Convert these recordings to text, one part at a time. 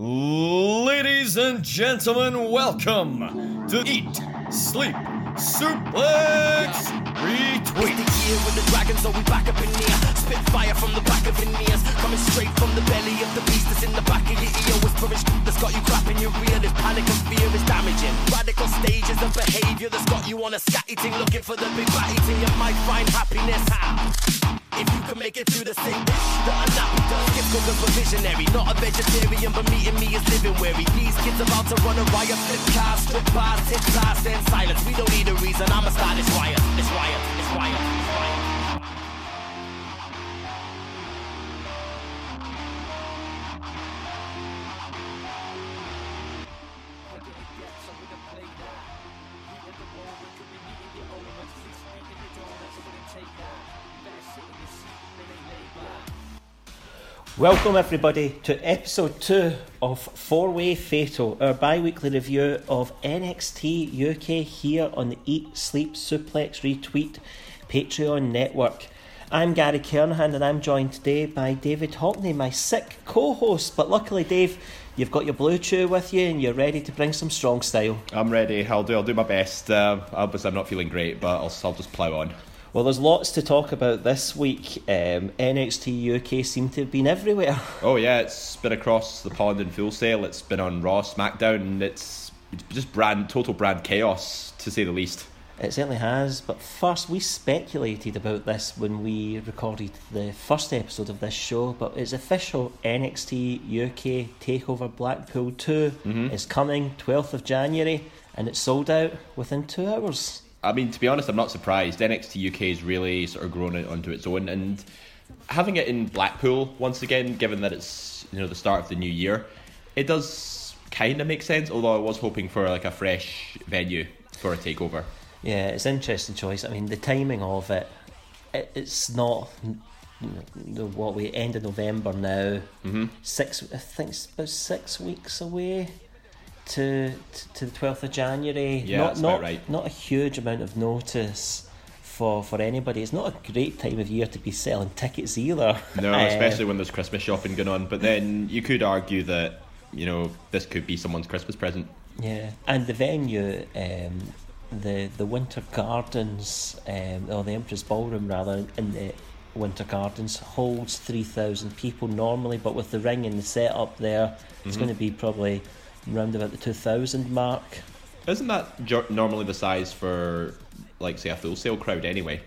Ladies and gentlemen, welcome to Eat, Sleep, Suplex, Retweet. The year with the dragon, so we back up in here. Spit fire from the back of your ears. Coming straight from the belly of the beast that's in the back of your ear. Whispering that's got you clapping your rear. This panic and fear is damaging. Radical stages of behavior that's got you on a scatty thing. Looking for the big batty thing. You might find happiness. How? If you can make it through the same dish that a nappy does. Kids cookers were visionary. Not a vegetarian, but meeting me is living weary. These kids about to run a riot. Flip cars, strip bars, tip bars, then silence. We don't need a reason. I'ma start this riot. This riot. This riot. Welcome everybody to episode two of Four Way Fatal, our bi-weekly review of NXT UK here on the Eat Sleep Suplex Retweet Patreon network. I'm Gary Kernahan and I'm joined today by David Hockney, my sick co-host. But luckily, Dave, you've got your blue chew with you and you're ready to bring some strong style. I'm ready. I'll do. I'll do my best. Uh, obviously, I'm not feeling great, but I'll, I'll just plough on. Well, there's lots to talk about this week. Um, NXT UK seem to have been everywhere. Oh yeah, it's been across the pond in full sail. It's been on Raw, SmackDown, and it's, just brand total brand chaos to say the least. It certainly has. But first, we speculated about this when we recorded the first episode of this show. But it's official NXT UK Takeover Blackpool 2 is coming 12th of January, and it's sold out within two hours. I mean, to be honest, I'm not surprised. NXT UK has really sort of grown it onto its own, and having it in Blackpool once again, given that it's you know the start of the new year, it does kind of make sense. Although I was hoping for like a fresh venue for a takeover. Yeah, it's an interesting choice. I mean, the timing of it, it it's not what we end of November now. Mm-hmm. Six, I think it's about six weeks away to to, the twelfth of January. Yeah, not, that's not, about right. Not a huge amount of notice for for anybody. It's not a great time of year to be selling tickets either. No, Uh, especially when there's Christmas shopping going on. But then you could argue that you know this could be someone's Christmas present. Yeah, and the venue, um, the the Winter Gardens, um, or the Empress Ballroom rather, in the Winter Gardens holds three thousand people normally, but with the ring and the setup there, it's Mm-hmm. going to be probably round about the two thousand mark. Isn't that normally the size for like say a Full Sail crowd anyway?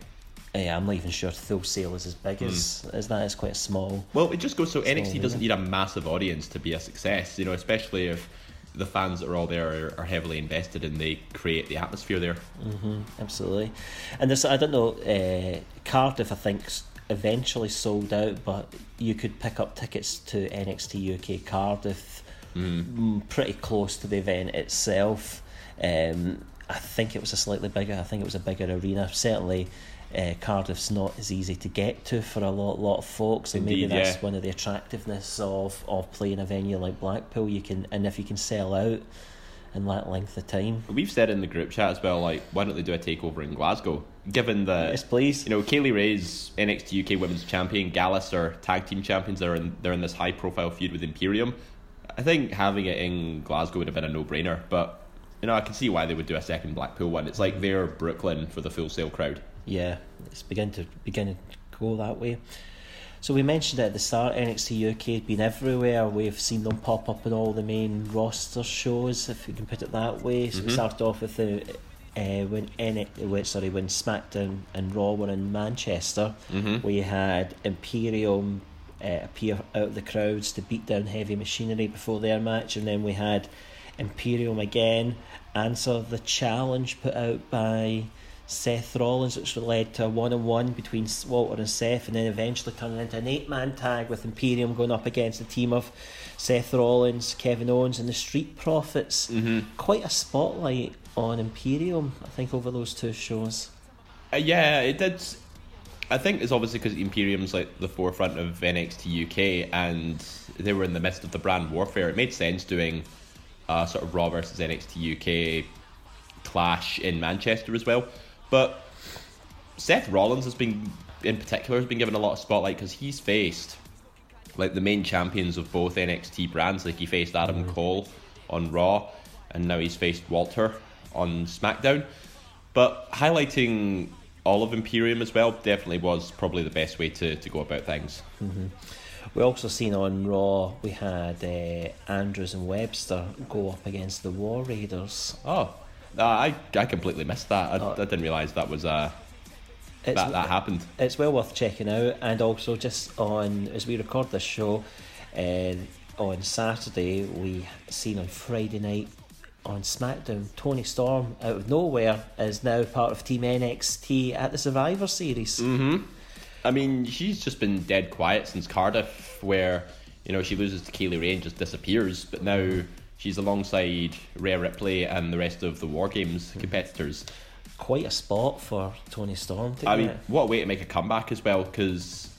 Yeah, I'm not even sure Full Sail is as big Hmm. as as that. It's quite small. Well, it just goes so NXT doesn't need a massive audience to be a success, you know, especially if the fans that are all there are, are heavily invested and they create the atmosphere there. Mhm. Absolutely, and this I don't know. Uh, Cardiff, I think, eventually sold out, but you could pick up tickets to NXT UK Cardiff, mm, pretty close to the event itself. Um, I think it was a slightly bigger. I think it was a bigger arena. Certainly. Uh, Cardiff's not as easy to get to for a lot, lot of folks, and maybe that's yeah. one of the attractiveness of, of playing a venue like Blackpool. You can, and if you can sell out in that length of time, We've said in the group chat as well, like, why don't they do a takeover in Glasgow? Given that, Yes, please. you know, Kaylee Ray's NXT UK Women's Champion, Gallus are tag team champions. They're in, they're in this high profile feud with Imperium. I think having it in Glasgow would have been a no brainer, but you know, I can see why they would do a second Blackpool one. It's like their Brooklyn for the Full Sail crowd. yeah, it's beginning to beginning to go that way. So we mentioned at the start, NXT UK had been everywhere. We've seen them pop up in all the main roster shows, if you can put it that way. So we started off with the uh, when N- sorry when SmackDown and Raw were in Manchester. We had Imperium uh, appear out of the crowds to beat down Heavy Machinery before their match, and then we had Imperium again answer the challenge put out by Seth Rollins, which led to a one on one between Walter and Seth, and then eventually turning into an eight man tag with Imperium going up against the team of Seth Rollins, Kevin Owens, and the Street Profits. Mm-hmm. Quite a spotlight on Imperium, I think, over those two shows. Uh, yeah, it did. I think it's obviously because Imperium's like the forefront of NXT UK, and they were in the midst of the brand warfare. It made sense doing a sort of Raw versus NXT UK clash in Manchester as well. But Seth Rollins has been, in particular, has been given a lot of spotlight because he's faced like the main champions of both NXT brands. Like he faced Adam mm-hmm. Cole on Raw, and now he's faced Walter on SmackDown. But highlighting all of Imperium as well definitely was probably the best way to, to go about things. We also seen on Raw we had uh, Andrews and Webster go up against the War Raiders. Oh, uh, I I completely missed that. I, Oh. I didn't realise that was uh, that that happened. it's well worth checking out, and also just on as we record this show, uh, on Saturday we seen on Friday night on SmackDown Toni Storm out of nowhere is now part of Team NXT at the Survivor Series. Mm. I mean, she's just been dead quiet since Cardiff, where you know she loses to Kaylee Ray and just disappears. But now she's alongside Rhea Ripley and the rest of the War Games competitors. Quite a spot for Toni Storm to I mean, what a way to make a comeback as well, because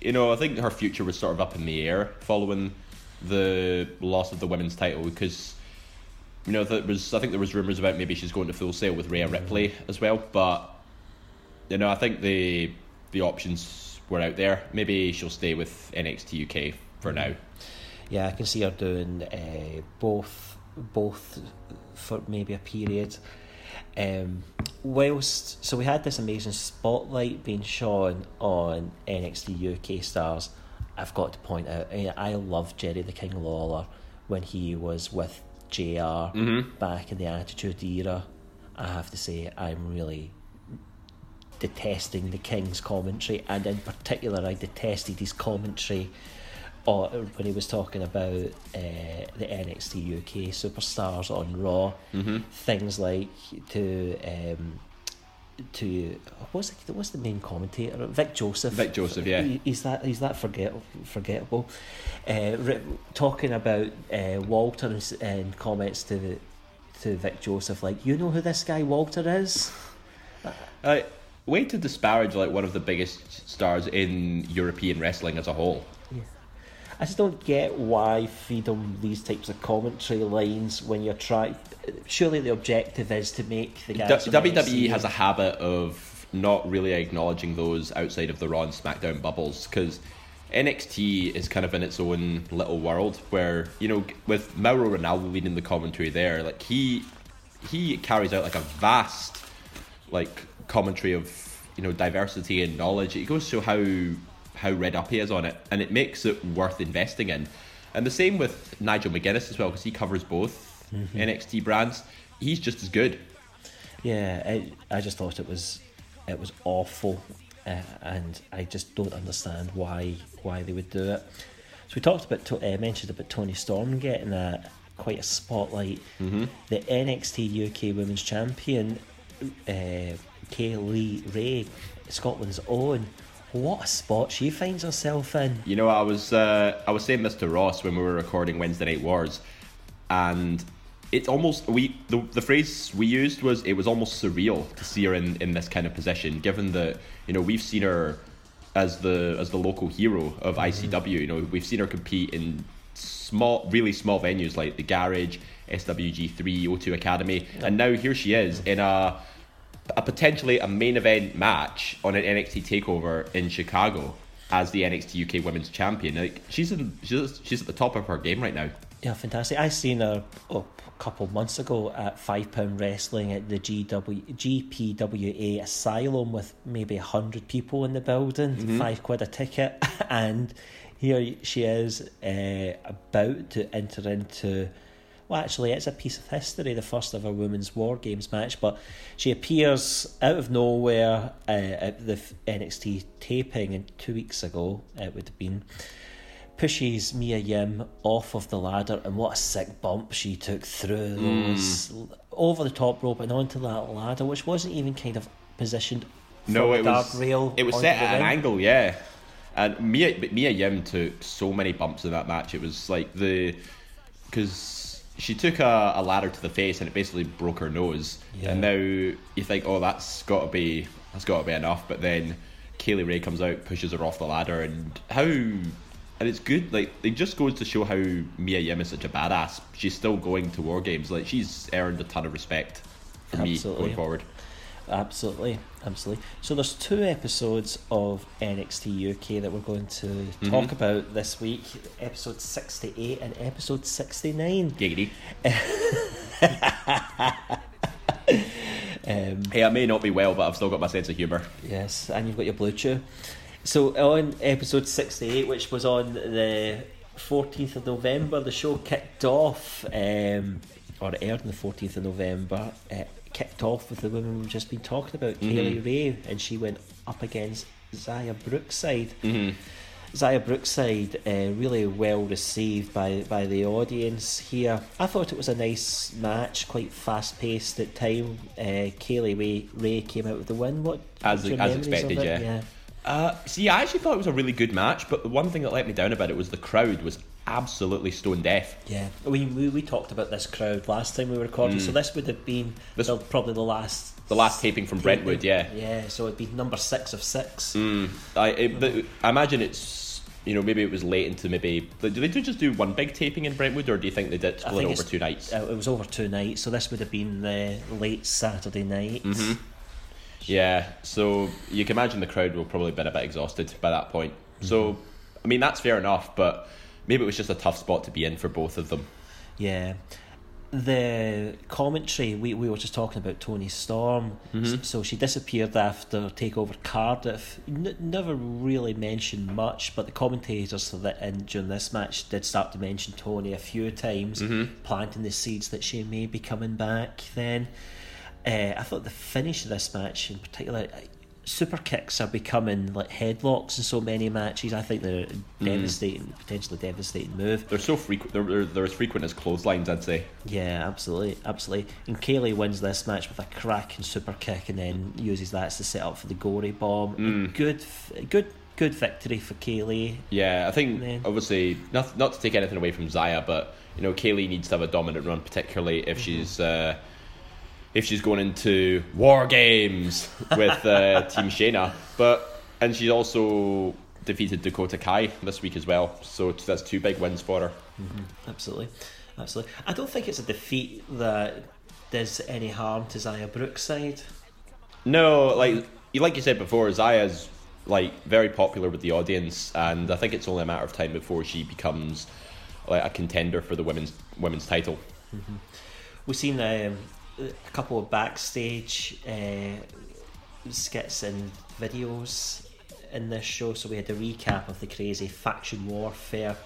you know I think her future was sort of up in the air following the loss of the women's title. Because you know there was I think there was rumors about maybe she's going to full sail with Rhea Ripley as well, but you know I think the the options were out there. Maybe she'll stay with NXT UK for now. Yeah, I can see her doing uh, both, both for maybe a period. Um, whilst so we had this amazing spotlight being shone on NXT UK stars. I've got to point out, I, I love Jerry the King Lawler when he was with JR back in the Attitude Era. I have to say, I'm really detesting the King's commentary, and in particular, I detested his commentary uh, when he was talking about uh, the NXT UK superstars on Raw. Things like to um, to what's the, what's the main commentator? Vic Joseph. Vic Joseph, yeah. He- He's that he's that forget forgettable. Uh, ri- talking about uh, Walter and, and comments to the, to Vic Joseph like, you know who this guy Walter is. Uh, way to disparage like one of the biggest stars in European wrestling as a whole. I just don't get why feed them these types of commentary lines when you're trying. Surely the objective is to make the guys. D- WWE has a habit of not really acknowledging those outside of the Raw and SmackDown bubbles because NXT is kind of in its own little world where you know with Mauro Ranallo leading the commentary there, like he he carries out like a vast like commentary of you know diversity and knowledge. It goes to how how read up he is on it, and it makes it worth investing in. And the same with Nigel McGuinness as well because he covers both NXT brands. He's just as good. Yeah, I, I just thought it was it was awful, uh, and I just don't understand why why they would do it. So we talked about uh, mentioned about Toni Storm getting a quite a spotlight. Mm-hmm. The NXT UK Women's Champion, uh, Kaylee Ray, Scotland's own. What a spot she finds herself in. You know, I was uh, I was saying this to Ross when we were recording Wednesday Night Wars, and it's almost we the, the phrase we used was it was almost surreal to see her in, in this kind of position, given that you know we've seen her as the as the local hero of ICW. You know, we've seen her compete in small, really small venues like the Garage, SWG three, O2 Academy, and now here she is in a a potentially a main event match on an NXT takeover in Chicago as the NXT UK Women's Champion. Like she's in, she's she's at the top of her game right now. Yeah, fantastic. I seen her oh, a couple months ago at Five Pound Wrestling at the GW, GPWA Asylum with maybe a hundred people in the building, five quid a ticket, and here she is uh, about to enter into. Well, actually, it's a piece of history, the first ever women's War Games match, but she appears out of nowhere uh, at the NXT taping and two weeks ago, it would have been pushes Mia Yim off of the ladder, and what a sick bump she took through those over the top rope and onto that ladder, which wasn't even kind of positioned. No, it the was guardrail it was set at an angle, yeah. And Mia but Mia Yim took so many bumps in that match. It was like the because she took a, a ladder to the face and it basically broke her nose. Yeah. And now you think, oh, that's got to be that's got to be enough. But then Kaylee Ray comes out, pushes her off the ladder, and how and it's good. Like it just goes to show how Mia Yim is such a badass. She's still going to war games. Like she's earned a ton of respect from me going forward. Absolutely, absolutely. So there's two episodes of NXT UK that we're going to talk about this week: episode sixty-eight and episode sixty-nine. Giggity. Um, Hey, I may not be well, but I've still got my sense of humour. yes, and you've got your Blue Chew. So on episode sixty-eight, which was on the fourteenth of November, the show kicked off, um, or aired on the fourteenth of November. Uh, kicked off with the women we've just been talking about, Kaylee Ray, and she went up against Xia Brookside. Xia Brookside uh, really well received by by the audience here. I thought it was a nice match, quite fast paced at time. Uh, Kaylee Ray, Ray came out with the win. What As- your as memories of expected, it? yeah. yeah. Uh, see, I actually thought it was a really good match, but the one thing that let me down about it was the crowd was absolutely stone deaf. Yeah, we, we we talked about this crowd last time we were recording, so this would have been Mm. This- the, probably the last The last taping from Brentwood, yeah. yeah. So it'd be number six of six. Mm, I, it, I imagine it's you know maybe it was late into maybe. Did they just do one big taping in Brentwood, or do you think they did split over two nights? Uh, it was over two nights, so this would have been the late Saturday night. Mm-hmm. Yeah, so you can imagine the crowd will probably been a bit exhausted by that point. So, I mean, that's fair enough, but maybe it was just a tough spot to be in for both of them. Yeah. The commentary, we, we were just talking about Toni Storm. S- So she disappeared after Takeover Cardiff. N- never really mentioned much, but the commentators in, during this match did start to mention Toni a few times, planting the seeds that she may be coming back then. Uh, I thought the finish of this match in particular, super kicks are becoming like headlocks in so many matches. I think they're a devastating, potentially devastating move. They're so frequent. They're, they're, they're as frequent as clotheslines, I'd say. Yeah, absolutely, absolutely. And Kaylee wins this match with a cracking super kick, and then uses that to set up for the gory bomb. Good, good, good victory for Kaylee. Yeah, I think Man. obviously not not to take anything away from Xia, but you know Kaylee needs to have a dominant run, particularly Mm-hmm. if she's uh, if she's going into war games with uh, Team Shayna. But and she's also defeated Dakota Kai this week as well, so that's two big wins for her. Absolutely, absolutely. I don't think it's a defeat that does any harm to Xia Brookside. No, like you like you said before, Xia's like very popular with the audience, and I think it's only a matter of time before she becomes like a contender for the women's women's title. We've seen um, a couple of backstage uh, skits and videos in this show. So we had a recap of the crazy faction warfare.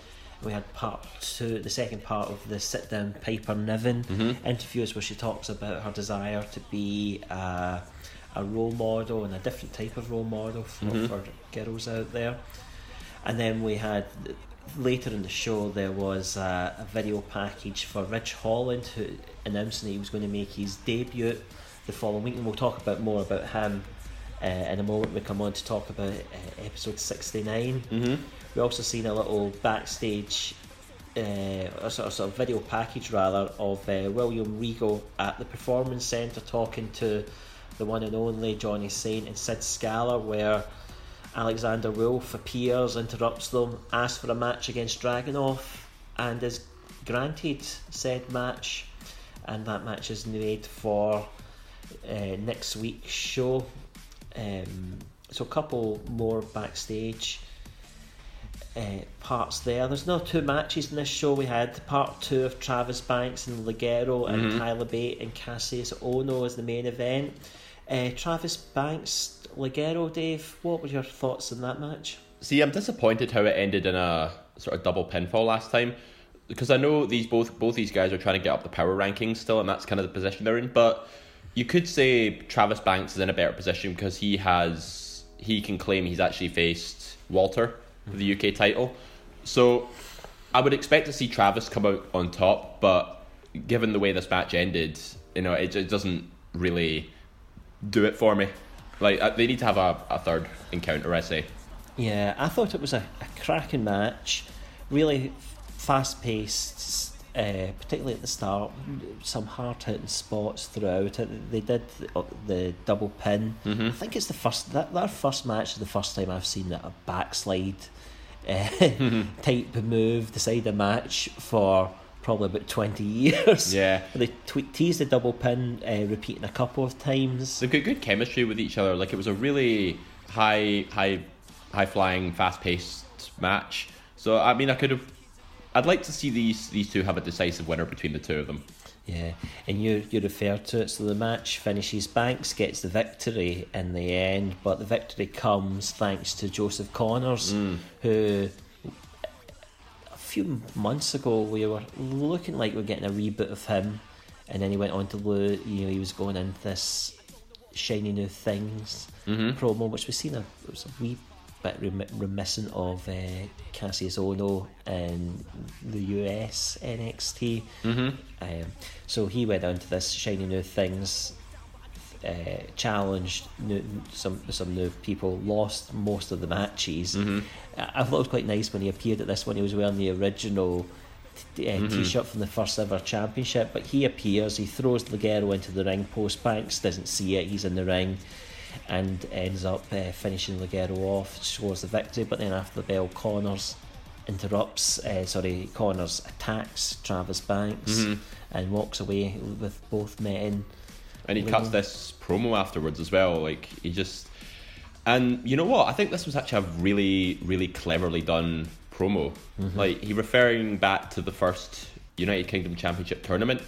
We had part two, the second part of the sit down Piper Niven interviews, where she talks about her desire to be a, a role model and a different type of role model for, for girls out there. And then we had later in the show there was a, a video package for Rich Holland who announcing that he was going to make his debut the following week, and we'll talk about more about him uh, in a moment. We come on to talk about uh, episode 69. Mm-hmm. We also seen a little backstage. Uh, a sort of, sort of video package rather of uh, William Regal at the Performance Centre talking to the one and only Johnny Saint and Sid Scala, where Alexander Wolfe appears, interrupts them, asks for a match against Dragunov, and is granted said match. And that match is made for uh, next week's show. Um, so, a couple more backstage uh, parts there. There's no two matches in this show. We had part two of Travis Banks and Ligero, and Tyler Bate and Kassius Ohno as the main event. Uh, Travis Banks, Ligero, Dave, what were your thoughts on that match? See, I'm disappointed how it ended in a sort of double pinfall last time because I know these both both these guys are trying to get up the power rankings still, and that's kind of the position they're in. But you could say Travis Banks is in a better position because he has he can claim he's actually faced Walter for the UK title. So I would expect to see Travis come out on top, but given the way this match ended, you know, it, it doesn't really do it for me. Like uh, they need to have a, a third encounter, I say. Yeah, I thought it was a, a cracking match, really fast paced, uh, particularly at the start. Some hard hitting spots throughout. They did the, the double pin. I think it's the first that their first match is the first time I've seen that a backslide uh, type move decide a match for probably about 20 years. Yeah. They teased the double pin, uh, repeating a couple of times. They've got good chemistry with each other. Like it was a really high, high, high flying, fast paced match. So I mean, I could have. I'd like to see these these two have a decisive winner between the two of them. Yeah, and you you referred to it. So the match finishes. Banks gets the victory in the end, but the victory comes thanks to Joseph Connors, who a few months ago we were looking like we are getting a reboot of him, and then he went on to lo- you know he was going into this shiny new things promo, which we've seen a it was a wee bit rem- reminiscent of uh, Kassius Ohno in the US NXT. Um, so he went on to this shiny new things. Uh, challenged new, some some new people, lost most of the matches. I, I thought it was quite nice when he appeared at this one. he was wearing the original t- uh, t-shirt from the first ever championship. But he appears, he throws Ligero into the ring post. Banks doesn't see it. He's in the ring and ends up uh, finishing Ligero off, scores the victory. But then after the bell, Connors interrupts. Uh, sorry, Connors attacks Travis Banks and walks away with both men. And he cuts this promo afterwards as well. Like he just, and you know what? I think this was actually a really, really cleverly done promo. Mm-hmm. Like he referring back to the first United Kingdom Championship tournament.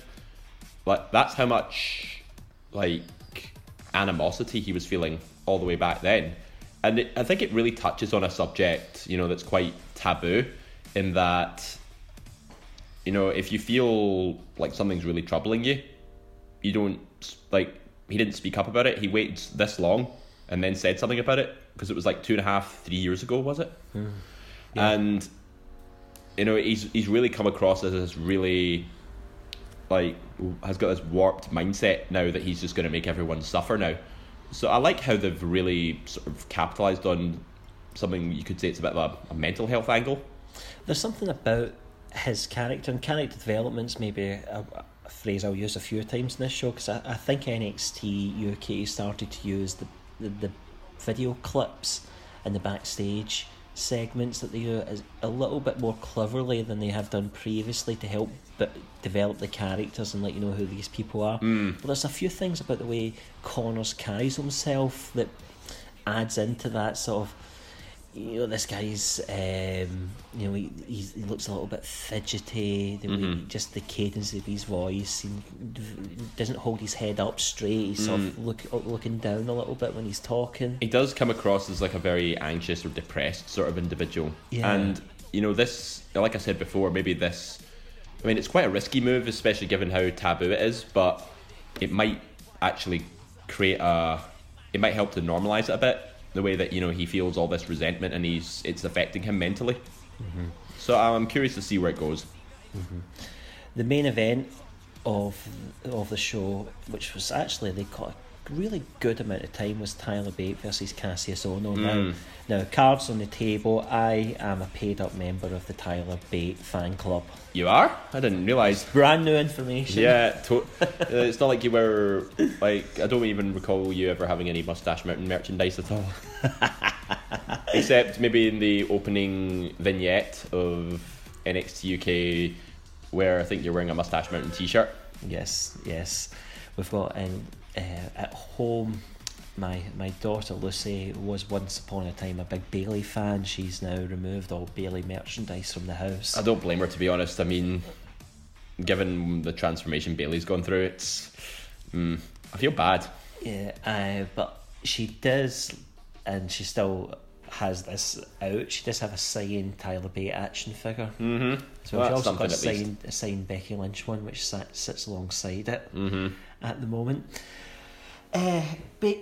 Like that's how much like animosity he was feeling all the way back then. And it, I think it really touches on a subject, you know, that's quite taboo in that, you know, if you feel like something's really troubling you, you don't like he didn't speak up about it. He waited this long and then said something about it because it was like two and a half, three years ago, was it? Hmm. And you know, he's he's really come across as this really like has got this warped mindset now that he's just going to make everyone suffer now. So I like how they've really sort of capitalized on something you could say it's a bit of a, a mental health angle. There's something about his character and character development's maybe a phrase I'll use a few times in this show because I, I think NXT UK started to use the, the, the video clips and the backstage segments that they do as a little bit more cleverly than they have done previously to help but develop the characters and let you know who these people are. Hmm. But there's a few things about the way Connors carries himself that adds into that sort of you know this guy's um, you know he, he's, he looks a little bit fidgety the way, just the cadence of his voice he doesn't hold his head up straight he's sort of look, looking down a little bit when he's talking he does come across as like a very anxious or depressed sort of individual. Yeah. And you know, this like I said before, maybe this I mean it's quite a risky move, especially given how taboo it is, but it might actually create a it might help to normalize it a bit, the way that, you know, he feels all this resentment and he's it's affecting him mentally. Mm-hmm. So I'm curious to see where it goes. Mm-hmm. the main event of of the show, which was actually they a really good amount of time, was Tyler Bate versus Kassius Ohno. Now, now cards on the table. I am a paid up member of the Tyler Bate fan club. You are? I didn't realise. Brand new information. Yeah, to- uh, it's not like you were like I don't even recall you ever having any Mustache Mountain merchandise at all. Except maybe in the opening vignette of NXT UK, where I think you're wearing a Mustache Mountain T-shirt. Yes, yes. We've got in uh, at home. My my daughter Lucy was once upon a time a big Bayley fan. She's now removed all Bayley merchandise from the house. I don't blame her to be honest. I mean, given the transformation Bayley's gone through, it's mm, I feel bad. Yeah, uh, but she does, and she still has this out. She does have a signed Tyler Bate action figure. Mm-hmm. So Well, she also got a something at least. signed, a signed Becky Lynch one, which sat, sits alongside it at the moment. Uh,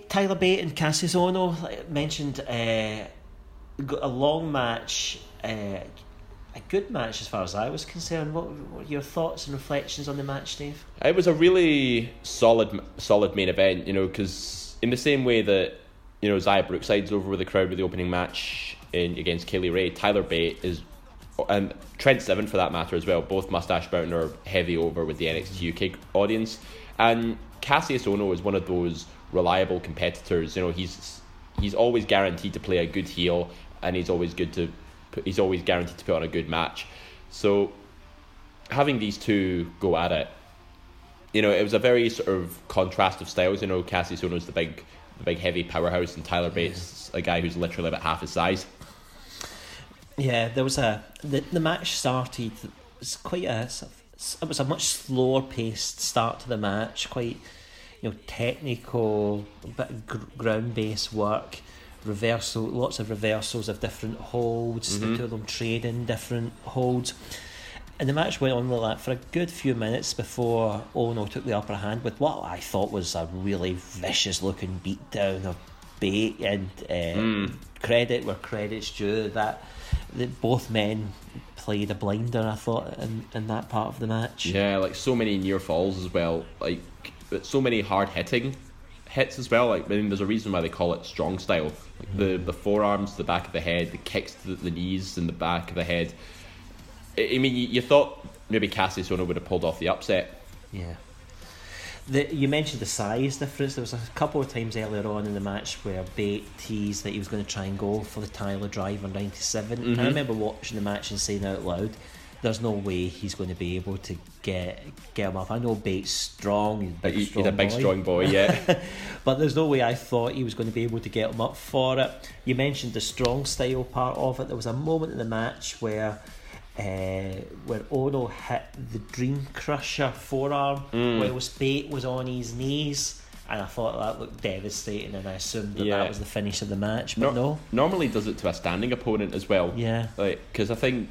Tyler Bate and Kassius Ohno like mentioned uh, a long match. Uh, a good match as far as I was concerned. What were your thoughts and reflections on the match, Dave? It was a really solid, solid main event. You know, because in the same way that you know Xia Brookside's over with the crowd with the opening match in against Kaylee Ray, Tyler Bate is, and Trent Seven for that matter as well. Both Mustache Mountain are heavy over with the NXT UK audience, and Kassius Ohno is one of those reliable competitors. You know, he's he's always guaranteed to play a good heel, and he's always good to, he's always guaranteed to put on a good match. So having these two go at it, you know, it was a very sort of contrast of styles. You know, Kassius Ohno's the big, the big heavy powerhouse, and Tyler Bates, a guy who's literally about half his size. Yeah, there was a the the match started. It was quite a sort of- it was a much slower paced start to the match. Quite you know technical, bit of gr- ground based work. Reversal, lots of reversals of different holds. The two of them trading different holds. And the match went on like that for a good few minutes before Ohno took the upper hand with what I thought was a really vicious looking beatdown of Bate and uh, credit where credit's due that, that both men played a blinder I thought in, in that part of the match. Yeah, like so many near falls as well. Like but so many hard hitting hits as well. Like I mean, there's a reason why they call it strong style. Like mm-hmm. the the forearms, the back of the head, the kicks to the knees, and the back of the head. I, I mean, you, you thought maybe Kassius Ohno would have pulled off the upset. Yeah. The, you mentioned the size difference. There was a couple of times earlier on in the match where Bate teased that he was going to try and go for the Tyler Driver 97. And I mm-hmm. remember watching the match and saying out loud, there's no way he's going to be able to get get him up. I know Bate's strong, he's a big, He- strong He's a big boy. strong boy, yeah. but there's no way I thought he was going to be able to get him up for it. You mentioned the strong style part of it. There was a moment in the match where uh, where Ohno hit the Dream Crusher forearm, where it was Bate was on his knees, and I thought that looked devastating, and I assumed that Yeah. that was the finish of the match. But Nor- no, Normally does it to a standing opponent as well. Yeah. Like because I think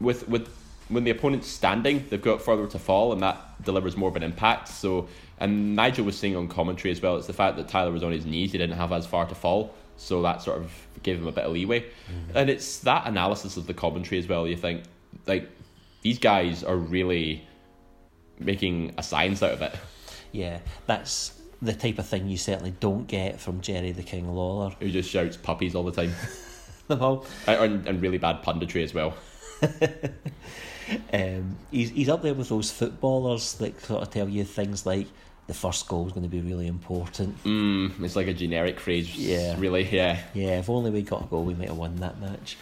with with when the opponent's standing, they've got further to fall, and that delivers more of an impact. So, and Nigel was saying on commentary as well, it's the fact that Tyler was on his knees; he didn't have as far to fall, so that sort of gave him a bit of leeway. And it's that analysis of the commentary as well. You think like these guys are really making a science out of it. yeah, that's the type of thing you certainly don't get from Jerry the King Lawler. Who just shouts puppies all the time, Well, and, and really bad punditry as well. Um, he's he's up there with those footballers that sort of tell you things like the first goal is going to be really important. Mm, it's like a generic phrase. Yeah. Really, yeah. Yeah, if only we got a goal, we might have won that match.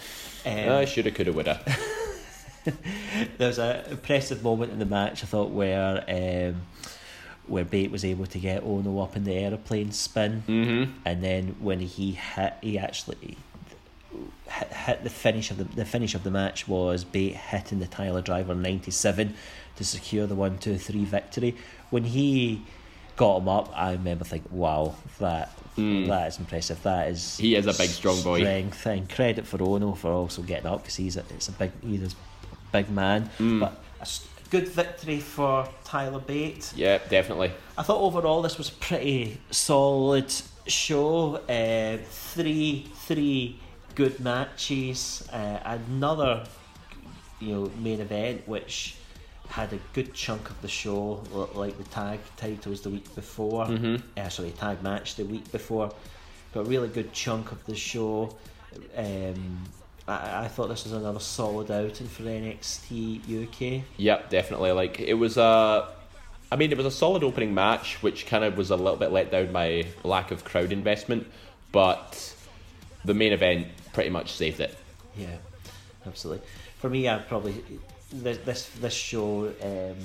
Um, Uh, shoulda, coulda, woulda. There's a impressive moment in the match I thought where um, where Bate was able to get Ohno up in the aeroplane spin, mm-hmm. and then when he hit, he actually hit, hit the finish of the the finish of the match was Bate hitting the Tyler Driver ninety seven to secure the one two three victory. When he got him up, I remember thinking, "Wow, that that is impressive. That is. He is a big, strong boy. Strength and credit for Ohno for also getting up because he's a, it's a big he's a big man. Hmm. But a good victory for Tyler Bate. Yeah, definitely. I thought overall this was a pretty solid show. Uh, three three good matches. Uh, another you know main event which had a good chunk of the show, like the tag titles the week before. Mhm. Uh, sorry, tag match the week before. Got a really good chunk of the show. Um, I, I thought this was another solid outing for NXT UK. Yep, definitely. Like it was a, I mean, it was a solid opening match, which kind of was a little bit let down by lack of crowd investment, but the main event pretty much saved it. Yeah, absolutely. For me, I'd probably this this this show um,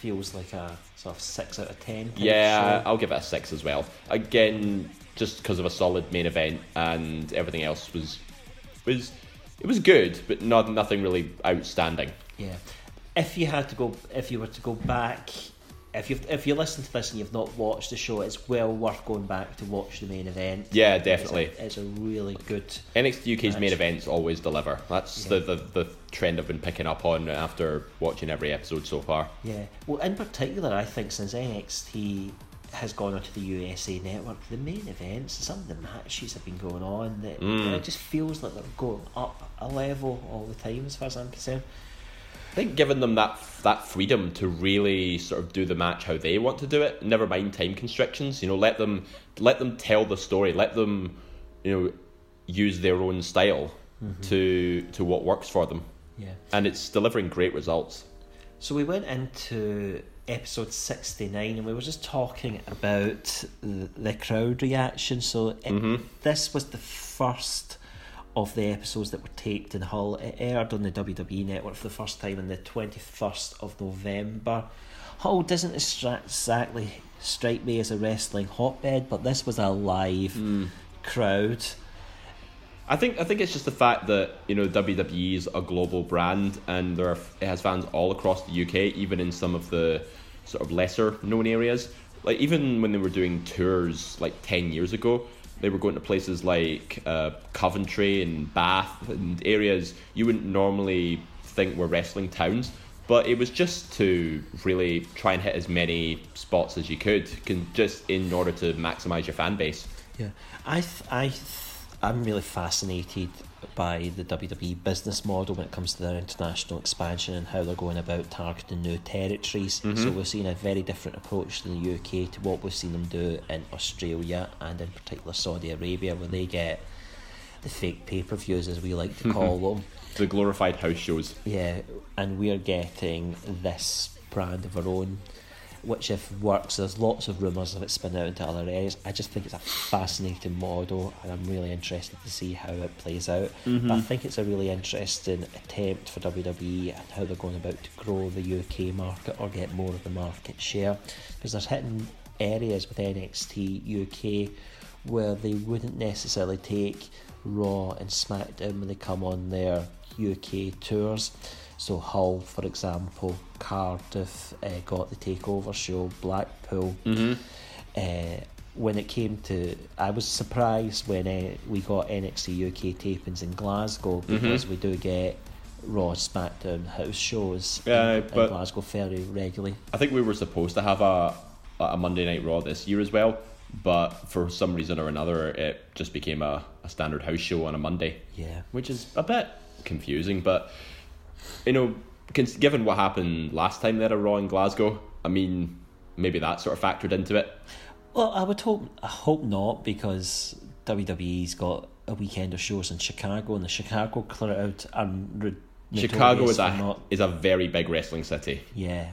feels like a sort of six out of ten. Yeah. I'll give it a six as well. Again, just because of a solid main event and everything else was was it was good, but not nothing really outstanding. yeah. If you had to go, if you were to go back, if you if you listen to this and you've not watched the show, it's well worth going back to watch the main event. Yeah, It's a- definitely. it's a, really good. NXT UK's main events always deliver. That's Yeah. the, the the trend I've been picking up on after watching every episode so far. Yeah. Well, in particular, I think since NXT has gone onto the USA network, the main events, some of the matches have been going on that Mm. it just feels like they're going up a level all the time, as far as I'm concerned. I think giving them that that freedom to really sort of do the match how they want to do it, never mind time constrictions. You know, let them let them tell the story. Let them, you know, use their own style to to what works for them, Yeah. and it's delivering great results. So we went into episode 69 and we were just talking about the, crowd reaction. So it, Mhm. this was the first of the episodes that were taped in Hull. It aired on the WWE network for the first time on the 21st of November. Hull doesn't exactly strike me as a wrestling hotbed, but this was a live hmm. crowd. I think I think it's just the fact that you know WWE is a global brand and there are, it has fans all across the UK, even in some of the sort of lesser known areas. Like even when they were doing tours like ten years ago, they were going to places like uh, Coventry and Bath and areas you wouldn't normally think were wrestling towns. But it was just to really try and hit as many spots as you could, can just in order to maximize your fan base. Yeah, I th- I th- I'm really fascinated by the WWE business model when it comes to their international expansion and how they're going about targeting new territories. So mm-hmm. we're seeing a very different approach in the UK to what we've seen them do in Australia and in particular Saudi Arabia, where they get the fake pay per views, as we like to call them. The glorified house shows. Yeah, and we're getting this brand of our own, which if works, there's lots of rumours of it spinning out into other areas. I just think it's a fascinating model, and I'm really interested to see how it plays out. But I mm-hmm. think it's a really interesting attempt for WWE and how they're going about to grow the UK market or get more of the market share, because they're hitting areas with NXT UK where they wouldn't necessarily take Raw and SmackDown when they come on their UK tours. So Hull, for example, Cardiff uh, got the takeover show, Blackpool. Uh, when it came to, I was surprised when uh, we got NXT UK tapings in Glasgow because we do get Raw, SmackDown house shows Yeah, in, in Glasgow fairly regularly. I think we were supposed to have a a Monday Night Raw this year as well, but for some reason or another, it just became a, a standard house show on a Monday. Yeah. which is a bit confusing. But you know, given what happened last time they had a Raw in Glasgow, I mean, maybe that sort of factored into it. Well, I would hope. I hope not because WWE's got a weekend of shows in Chicago, and the Chicago crowd are re- Chicago is a not. is a very big wrestling city. Yeah,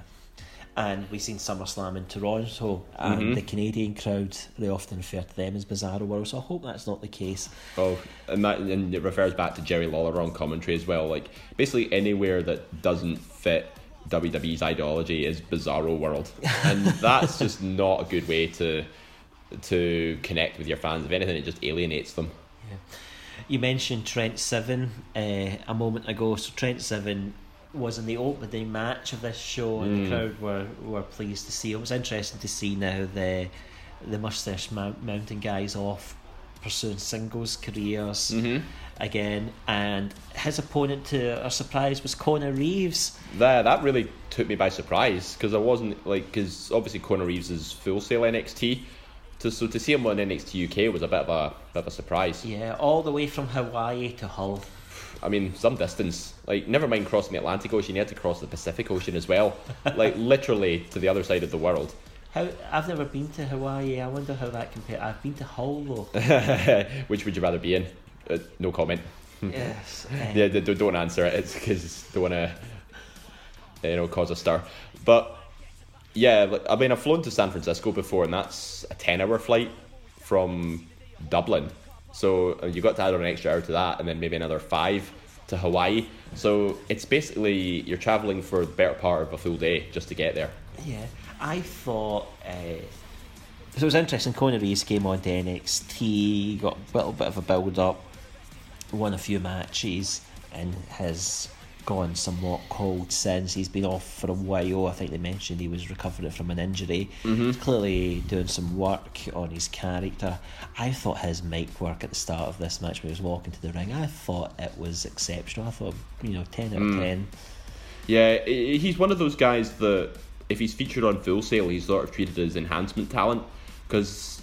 and we've seen SummerSlam in Toronto, and Mm-hmm. the Canadian crowd they often refer to them as Bizarro World. So I hope that's not the case. Oh, and that and it refers back to Jerry Lawler on commentary as well. Like basically anywhere that doesn't fit WWE's ideology is Bizarro World, and that's just not a good way to to connect with your fans. If anything, it just alienates them. You mentioned Trent Seven uh, a moment ago. So Trent Seven was in the opening match of this show, and Mm. the crowd were, were pleased to see. It was interesting to see now the the mustache mountain guys off pursuing singles careers Mm-hmm. again, and his opponent, to our surprise, was Kona Reeves. That that really took me by surprise because I wasn't like because obviously Kona Reeves is Full Sail NXT, to, so to see him on NXT UK was a bit of a bit of a surprise. Yeah, all the way from Hawaii to Hull. I mean, some distance. Like, never mind crossing the Atlantic Ocean, you had to cross the Pacific Ocean as well. like, literally to the other side of the world. How I've never been to Hawaii. I wonder how that compares. I've been to Hull though. Which would you rather be in? Uh, no comment. yes. uh, Yeah, don't answer it. It's because don't want to, you know, cause a stir. But yeah, I mean, I've flown to San Francisco before, and that's a ten-hour flight from Dublin. So uh, you got to add on an extra hour to that, and then maybe another five to Hawaii. So it's basically you're traveling for the better part of a full day just to get there. Yeah, I thought. Uh, so it was interesting. Kona Reeves came on to NXT, got a little bit of a build up, won a few matches, and has gone somewhat cold since. He's been off for a while. I think they mentioned he was recovering from an injury. Mm-hmm. He's clearly doing some work on his character. I thought his mic work at the start of this match when he was walking to the ring, I thought it was exceptional. I thought, you know, 10 out of mm. 10. Yeah, he's one of those guys that if he's featured on Full Sail, he's sort of treated as enhancement talent because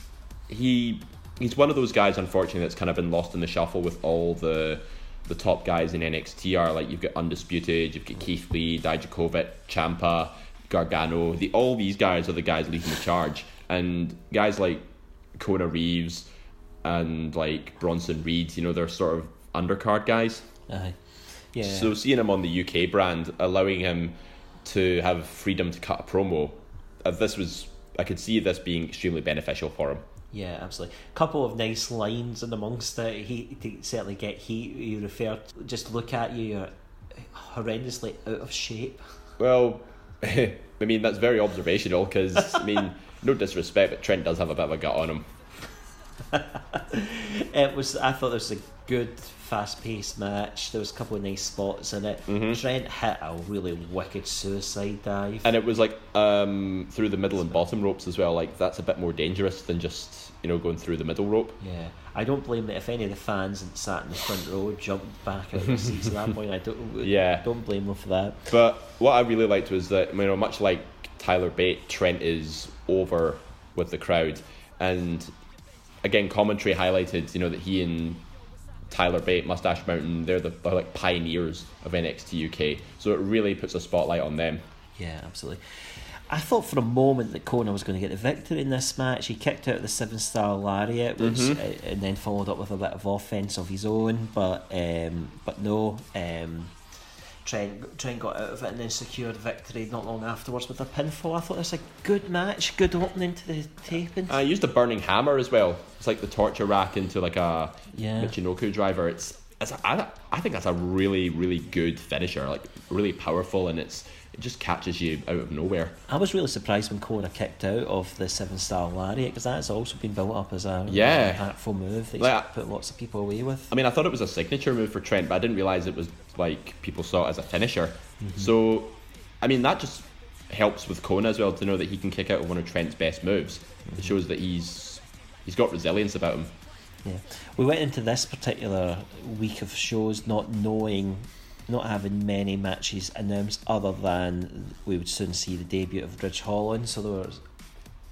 he he's one of those guys, unfortunately, that's kind of been lost in the shuffle with all the the top guys in NXT are like you've got Undisputed, you've got Keith Lee, Dijakovic, Ciampa, Gargano. The all these guys are the guys leading the charge, and guys like Kona Reeves and like Bronson Reed, you know, they're sort of undercard guys. Aye. Yeah. So seeing him on the UK brand, allowing him to have freedom to cut a promo, uh, this was I could see this being extremely beneficial for him. Yeah, absolutely. A Couple of nice lines in amongst it. He to certainly get heat. You referred. Just look at you. You're horrendously out of shape. Well, I mean that's very observational because I mean no disrespect, but Trent does have a bit of a gut on him. it was. I thought this was a good, fast-paced match. There was a couple of nice spots in it. Trent hit a really wicked suicide dive. And it was like um, through the middle and bottom ropes as well. Like that's a bit more dangerous than just you know going through the middle rope. yeah, I don't blame that if any of the fans that sat in the front row jumped back out of their seats at that point. I don't. Yeah. don't blame them for that. But what I really liked was that you know much like Tyler Bate, Trent is over with the crowd, and again commentary highlighted you know that he and Tyler Bate, Mustache Mountain, they're the they're like pioneers of NXT UK. So it really puts a spotlight on them. Yeah, absolutely. I thought for a moment that Kona was going to get the victory in this match. He kicked out the seven star lariat, which Mm-hmm. uh, and then followed up with a bit of offense of his own. But um, but no, um, Trent Trent got out of it and then secured victory not long afterwards with a pinfall. I thought this was a good match, good opening to the taping. I used a burning hammer as well. It's like the torture rack into like a Yeah. Michinoku driver. It's, it's I, I think that's a really really good finisher. Like really powerful and it's it just catches you out of nowhere. I was really surprised when Kona kicked out of the seven star lariat because that's also been built up as a Yeah. impactful move that he's Like, put lots of people away with. I mean, I thought it was a signature move for Trent, but I didn't realize it was like people saw it as a finisher. Mm-hmm. So, I mean, that just helps with Kona as well to know that he can kick out of one of Trent's best moves. It mm-hmm. shows that he's he's got resilience about him. Yeah, we went into this particular week of shows not knowing, not having many matches announced other than we would soon see the debut of Ridge Holland. So there was.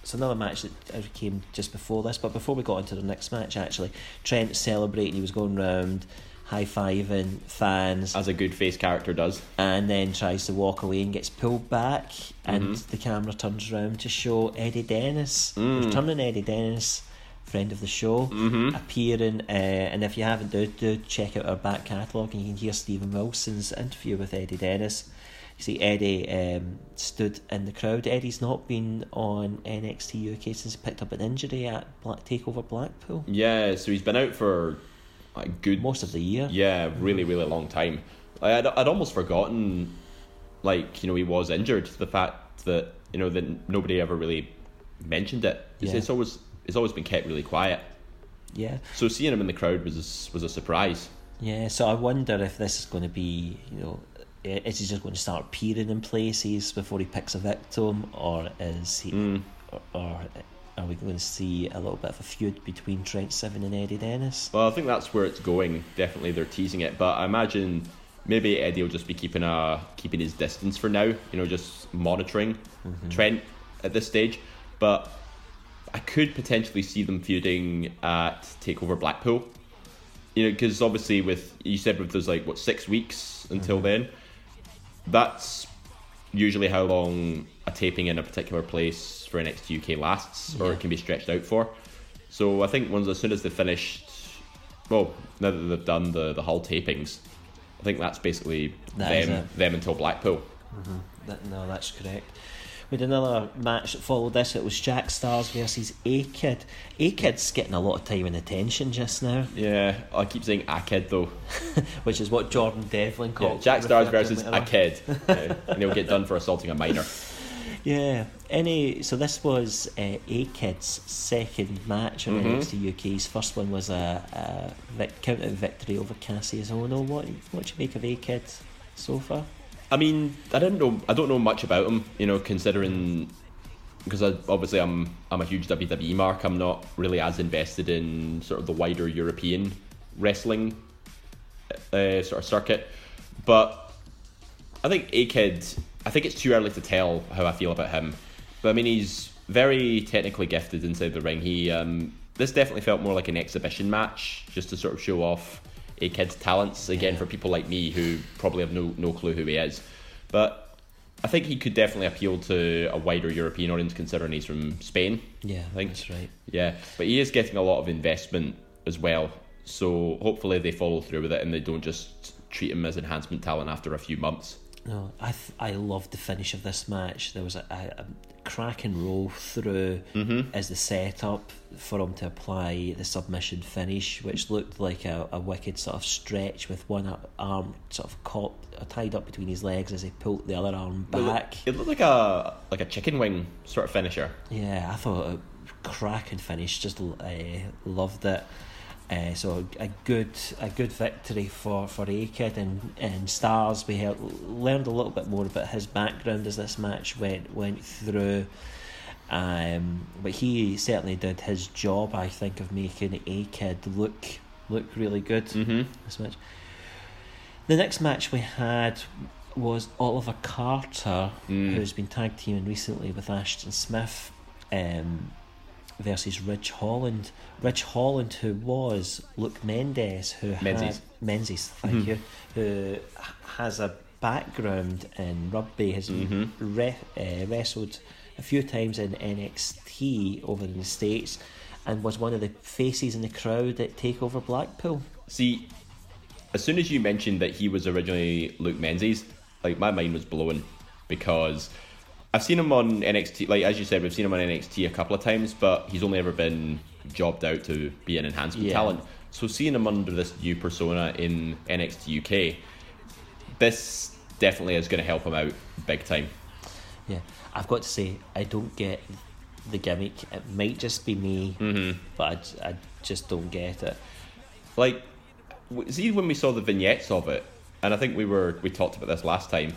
It's another match that came just before this, but before we got into the next match, actually, Trent celebrating. He was going round, high fiving fans, As a good face character does. and then tries to walk away and gets pulled back, and Mm-hmm. the camera turns around to show Eddie Dennis, Mm. returning Eddie Dennis, friend of the show, Mm-hmm. appearing. Uh, and if you haven't, do, do check out our back catalogue, and you can hear Stephen Wilson's interview with Eddie Dennis. You see, Eddie um, stood in the crowd. Eddie's not been on NXT UK since he picked up an injury at Black Takeover Blackpool. Yeah, so he's been out for a good Most of the year. Yeah, really, really long time. I, I'd, I'd almost forgotten, like you know, he was injured. The fact that you know that nobody ever really mentioned it. Yeah. it's always it's always been kept really quiet. Yeah. So seeing him in the crowd was was a surprise. Yeah, so I wonder if this is going to be, you know, is he just going to start appearing in places before he picks a victim, or is he, Mm. or, or are we going to see a little bit of a feud between Trent Seven and Eddie Dennis? Well, I think that's where it's going. Definitely, they're teasing it, but I imagine maybe Eddie will just be keeping a keeping his distance for now. You know, just monitoring Trent at this stage. But I could potentially see them feuding at Takeover Blackpool. You know, because obviously, with you said with there's like what six weeks until mm-hmm. then. That's usually how long a taping in a particular place for NXT UK lasts, or it can be stretched out for. So I think once as soon as they finished, well, now that they've done the the Hull tapings, I think that's basically That them them until Blackpool. Mm-hmm. That, no, that's correct. We had another match that followed this. It was Jack Starz versus A Kid. A Kid's getting a lot of time and attention just now, Yeah, I keep saying a kid though. which is what Jordan Devlin Yeah, called. Jack Starz referred to him versus a kid, Yeah, and he'll get done for assaulting a minor. Yeah. Any so this was uh, A Kid's second match on Mhm. NXT UK's first one was a, a vic- count out victory over Kassius Ohno. What what do you make of A Kid so far? I mean, I didn't know. I don't know much about him. You know, considering because obviously I'm I'm a huge WWE mark. I'm not really as invested in sort of the wider European wrestling uh, sort of circuit. But I think A Kid. I think it's too early to tell how I feel about him. But I mean, he's very technically gifted inside the ring. He um, this definitely felt more like an exhibition match, just to sort of show off A Kid's talents again for people like me who probably have no no clue who he is. But I think he could definitely appeal to a wider European audience, considering he's from Spain. Yeah, I think that's right. Yeah, but he is getting a lot of investment as well. So hopefully they follow through with it and they don't just treat him as enhancement talent after a few months. No, I th- I loved the finish of this match. There was a, a, a and roll through Mm-hmm. as the setup for him to apply the submission finish, which looked like a, a wicked sort of stretch with one arm sort of caught, uh, tied up between his legs as he pulled the other arm It looked- back. It looked like a like a chicken wing sort of finisher. Yeah, I thought a cracking finish. Just uh, loved it. Uh, so a good a good victory for for Akid and and Starz. We heard, learned a little bit more about his background as this match went went through. Um, but he certainly did his job, I think, of making Akid look look really good. Mm-hmm. This match. The next match we had was Oliver Carter, Mm. who's been tag teaming recently with Ashton Smith, um, versus Ridge Holland. Ridge Holland, who was Luke Mendes, who Menzies. had Menzies, thank you, who has a background in rugby, has Mhm. re- uh, wrestled a few times in NXT over in the States, and was one of the faces in the crowd at Takeover Blackpool. See, as soon as you mentioned that he was originally Luke Menzies, like my mind was blown because I've seen him on NXT. Like as you said, we've seen him on NXT a couple of times, but he's only ever been jobbed out to be an enhancement Yeah. talent. So seeing him under this new persona in NXT UK, this definitely is going to help him out big time. Yeah, I've got to say, I don't get the gimmick. It might just be me, Mm-hmm. but I just don't get it. like see when we saw the vignettes of it and i think we were we talked about this last time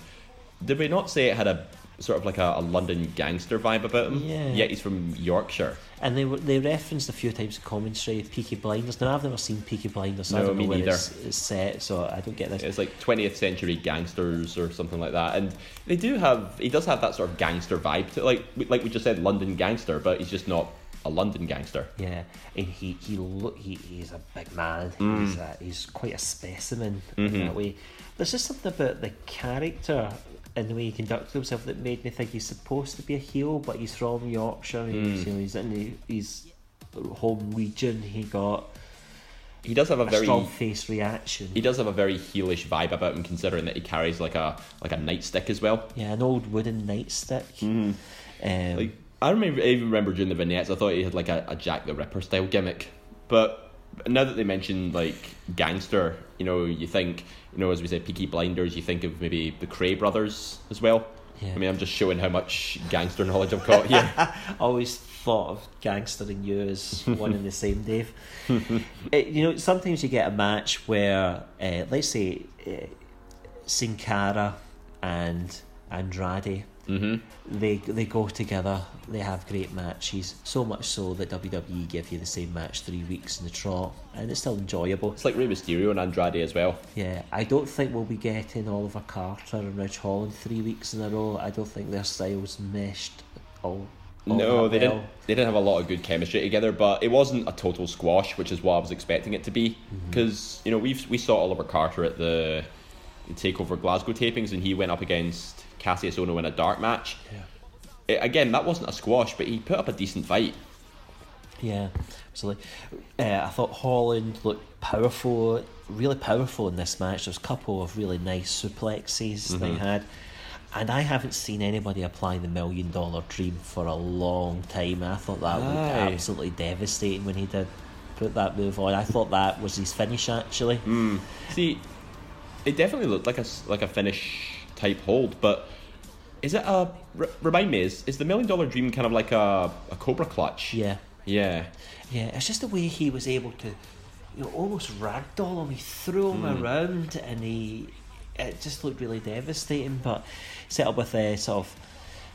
did we not say it had a sort of like a, a london gangster vibe about him Yeah. yet he's from yorkshire And they were they referenced a few times in commentary of Peaky Blinders. Now I've never seen Peaky Blinders, so I No, don't know me where neither. it's, it's set, so I don't get this. it's like 20th century gangsters or something like that and they do have he does have that sort of gangster vibe to like like we just said london gangster but he's just not a london gangster Yeah, and he he look he, he's a big man. Mm. He's a, he's quite a specimen Mm-hmm. in that way. There's just something about the character and the way he conducted himself that made me think he's supposed to be a heel, but he's from Yorkshire. Mm. He's, you know, he's in the, his home region. He got he does have a a very strong face reaction. he does have a very heelish vibe about him considering that he carries like a like a nightstick as well Yeah, an old wooden nightstick. Um, Mm-hmm. Like I remember, I even remember during the vignettes, I thought he had like a, a Jack the Ripper style gimmick. But now that they mentioned like gangster, you know, you think, you know, as we said, Peaky Blinders, you think of maybe the Kray brothers as well. Yeah. I mean, I'm just showing how much gangster knowledge I've got here. always thought of gangster and you as one and the same, Dave. It- you know, sometimes you get a match where, uh, let's say, uh, Sin Cara and Andrade, hmm they they go together. They have great matches. So much so that WWE give you the same match three weeks in the trot, and it's still enjoyable. It's like Rey Mysterio and Andrade as well. Yeah, I don't think we'll be getting Oliver Carter and Ridge Holland three weeks in a row. I don't think their styles meshed all. all no, they well. didn't. They didn't have a lot of good chemistry together, but it wasn't a total squash, which is what I was expecting it to be. Mm-hmm. Because you know we we saw Oliver Carter at the Takeover Glasgow tapings, and he went up against Kassius Ohno in a dark match. Yeah. It- again, that wasn't a squash, but he put up a decent fight. Yeah, absolutely. Uh, I thought Holland looked powerful, really powerful in this match. There's a couple of really nice suplexes they had. And I haven't seen anybody apply the million dollar dream for a long time. I thought that looked Aye. absolutely devastating when he did put that move on. I thought that was his finish actually. See, it definitely looked like a like a finish type hold, but is it a r- remind me? Is is the million dollar dream kind of like a a cobra clutch? Yeah. Yeah. Yeah, it's just the way he was able to, you know, almost ragdoll him. He threw him around, and he, it just looked really devastating. But set up with a sort of,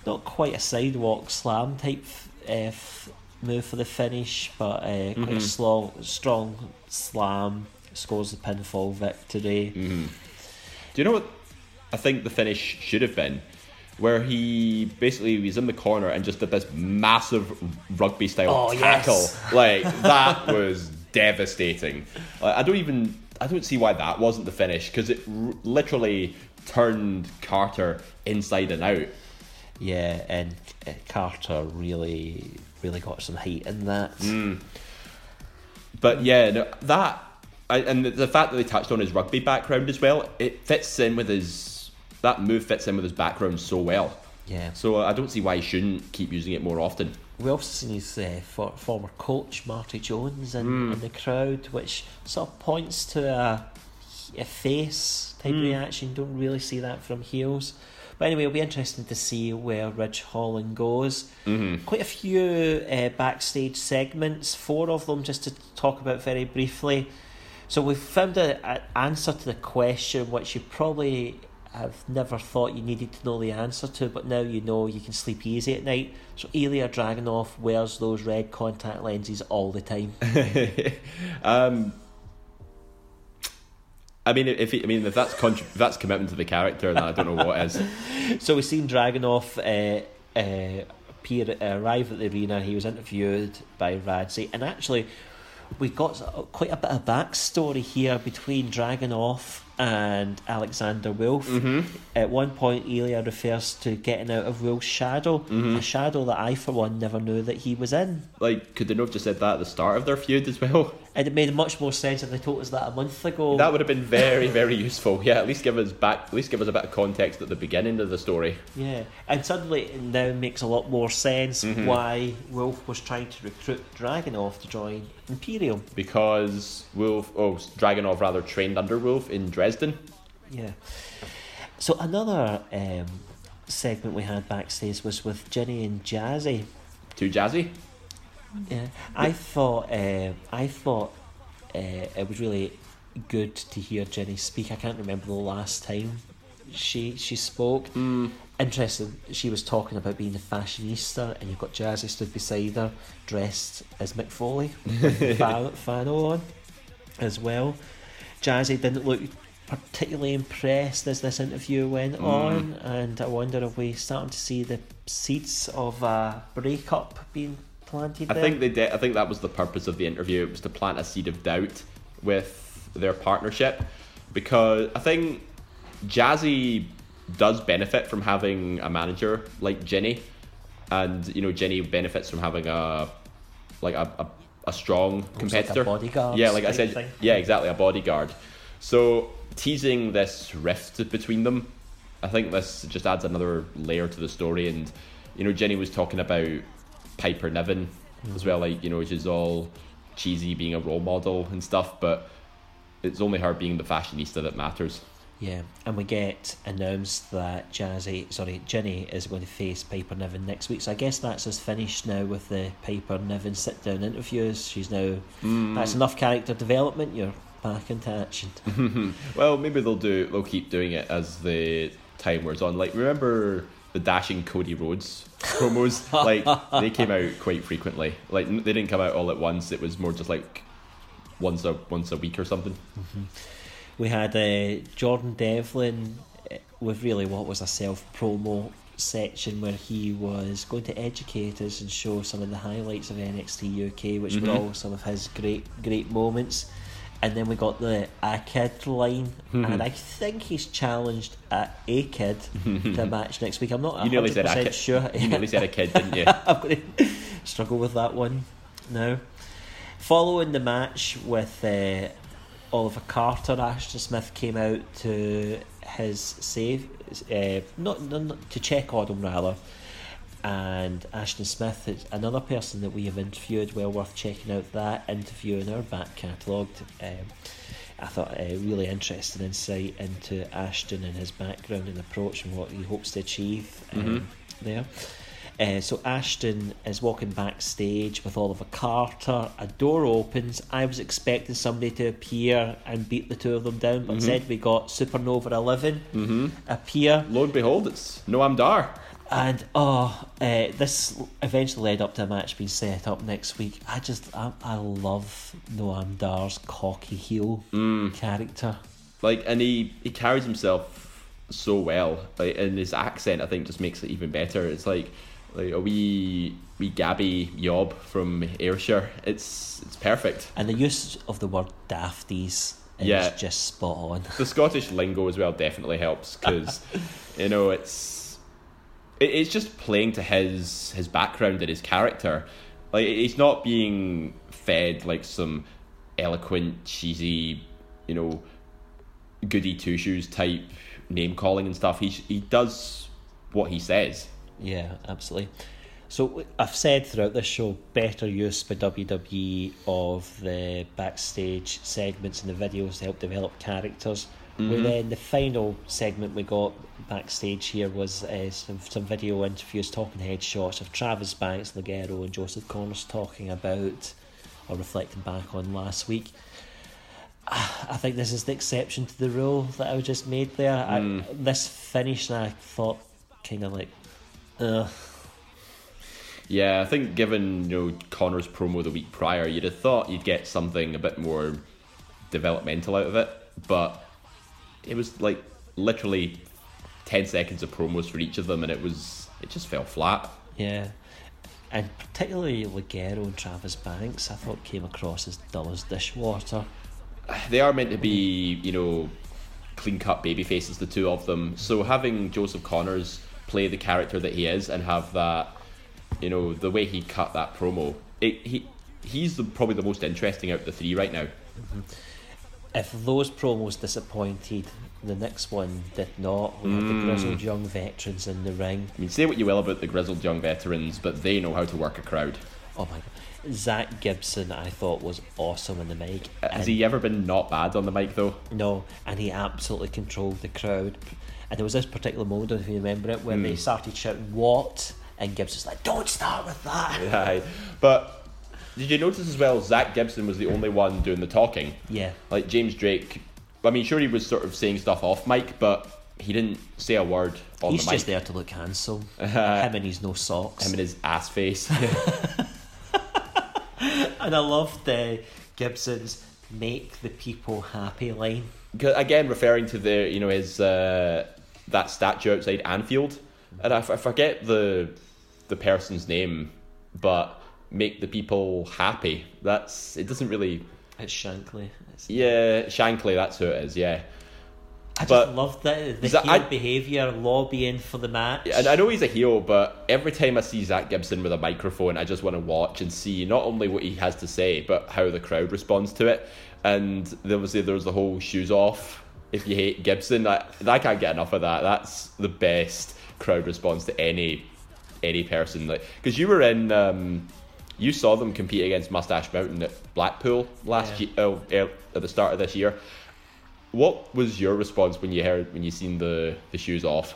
not quite a sidewalk slam type uh, f- move for the finish, but uh, quite a strong, strong slam scores the pinfall victory. Do you know what I think the finish should have been? Where he basically was in the corner and just did this massive rugby style Oh, tackle. yes. Like that was devastating. Like, I don't even I don't see why that wasn't the finish because it r- literally turned Carter inside and out. Yeah, and uh, Carter really, really got some heat in that. But yeah, no, that I, and the, the fact that they touched on his rugby background as well, it fits in with his that move fits in with his background so well. Yeah. So I don't see why he shouldn't keep using it more often. We also seen his uh, for, former coach Marty Jones in, Hmm. in the crowd, which sort of points to a, a face type Hmm. reaction. Don't really see that from heels. But anyway, it'll be interesting to see where Ridge Holland goes. Mm-hmm. Quite a few uh, backstage segments, four of them just to talk about very briefly. So we've found an answer to the question which you probably have never thought you needed to know the answer to, but now you know you can sleep easy at night. So Ilya Dragunov wears those red contact lenses all the time. um, I mean, if he, I mean if that's contr- if that's commitment to the character, then I don't know what is. so we've seen Dragunov uh, uh, appear, arrive at the arena. He was interviewed by Radzi, and actually, we got quite a bit of backstory here between Dragunov and Alexander Wolfe. Mm-hmm. At one point, Ilya refers to getting out of Wolfe's shadow, mm-hmm. a shadow that I, for one, never knew that he was in. Like, could they not have just said that at the start of their feud as well? And it made much more sense if they told us that a month ago. That would have been very, very useful. Yeah, at least give us back, at least give us a bit of context at the beginning of the story. Yeah, and suddenly it now makes a lot more sense Mm-hmm. why Wolfe was trying to recruit Dragunov to join Imperium. because Wolfe, oh, Dragunov rather trained under Wolfe in Dresden. Yeah. So another um, segment we had backstage was with Jinny and Jazzy. Too jazzy. Yeah, I thought uh, I thought uh, it was really good to hear Jinny speak. I can't remember the last time she she spoke. Mm. Interesting. She was talking about being a fashionista, and you've got Jazzy stood beside her, dressed as Mick Foley, with the on, as well. Jazzy didn't look particularly impressed as this interview went Mm. on, and I wonder if we starting to see the seeds of a breakup being planted I think they did. I think that was the purpose of the interview. It was to plant a seed of doubt with their partnership, because I think Jazzy does benefit from having a manager like Jinny, and you know Jinny benefits from having a like a, a, a strong like a competitor. bodyguard yeah, like I said, thing. yeah, exactly a bodyguard. So teasing this rift between them, I think this just adds another layer to the story. And you know, Jinny was talking about Piper Niven as well, like you know, she's all cheesy, being a role model and stuff, but it's only her being the fashionista that matters. Yeah, and we get announced that Jazzy, sorry, Jinny is going to face Piper Niven next week. So I guess that's us finished now with the Piper Niven sit down interviews. She's now mm. that's enough character development. You're back into action. Well, maybe they'll do. They'll keep doing it as the time wears on. Like, remember the dashing Cody Rhodes promos? like, they came out quite frequently. Like, they didn't come out all at once. It was more just like once a once a week or something. We had uh, Jordan Devlin uh, with really what was a self promo section where he was going to educate us and show some of the highlights of NXT UK, which were all some of his great great moments. And then we got the a kid line, and I think he's challenged a, a kid to a match next week. I'm not You nearly said a 100% kid. sure. You nearly said a kid, didn't you? I'm going to struggle with that one now. Following the match with uh, Oliver Carter, Ashton Smith came out to his save, uh, not, not, not to check on him rather. And Ashton Smith is another person that we have interviewed. Well worth checking out that interview in our back catalogued. Um, I thought a really interesting insight into Ashton and his background and approach and what he hopes to achieve um, there. Uh, so Ashton is walking backstage with Oliver Carter. A door opens. I was expecting somebody to appear and beat the two of them down, but instead we got Supernova 11 appear. Lo and behold, it's Noam Dar. And oh, uh, this eventually led up to a match being set up next week. I just, I, I love Noam Dar's cocky heel character. Like, and he he carries himself so well. Like, and his accent, I think, just makes it even better. It's like like a wee wee Gabby Yob from Ayrshire. It's it's perfect. And the use of the word dafties is Yeah. just spot on. the Scottish lingo as well definitely helps because you know it's it, it's just playing to his his background and his character. Like he's not being fed like some eloquent, cheesy, you know, goody two shoes type name calling and stuff. He he does what he says. Yeah, absolutely. So I've said throughout this show, better use by WWE of the backstage segments and the videos to help develop characters. We mm-hmm. then the final segment we got backstage here was uh, some some video interviews, talking head shots of Travis Banks, Ligero, and Joseph Conners talking about or reflecting back on last week. Ah, I think this is the exception to the rule that I just made there. I, mm. this finish, I thought, kind of like, ugh. Yeah, I think given you know Connor's promo the week prior, you'd have thought you'd get something a bit more developmental out of it, but it was like literally ten seconds of promos for each of them, and it was it just fell flat. Yeah. And particularly Ligero and Travis Banks, I thought came across as dull as dishwater. They are meant to be you know clean cut baby faces, the two of them. So having Joseph Conners play the character that he is and have that you know the way he cut that promo, it, he he's the, probably the most interesting out of the three right now. Mm-hmm. If those promos disappointed, the next one did not. We had the hmm. grizzled young veterans in the ring. I mean, say what you will about the grizzled young veterans, but they know how to work a crowd. Oh my god. Zach Gibson, I thought was awesome on the mic. Uh, has And- he ever been not bad on the mic though? No, and he absolutely controlled the crowd. And there was this particular moment, if you remember it, when they hmm. started shouting "What?" and Gibson's like, "Don't start with that." Aye. But did you notice as well? Zach Gibson was the only one doing the talking. Yeah. Like James Drake. I mean, sure he was sort of saying stuff off mic, but he didn't say a word on He's the mic. just there to look handsome. Him and his no socks. Him and his ass face. and I loved the Gibson's "Make the people happy" line. Again, referring to the you know his uh, that statue outside Anfield, and I, f- I forget the the person's name, but make the people happy. That's it. Doesn't really. It's Shankly. It's, Yeah, Shankly. That's who it is. Yeah. I just but- loved that the heel I- behaviour, lobbying for the match. And I know he's a heel, but every time I see Zach Gibson with a microphone, I just want to watch and see not only what he has to say, but how the crowd responds to it. And obviously, was there was the whole shoes off. If you hate Gibson, I, I can't get enough of that. That's the best crowd response to any any person. Like because you were in, um, you saw them compete against Mustache Mountain at Blackpool last Yeah. year, oh, er, at the start of this year. What was your response when you heard when you seen the the shoes off?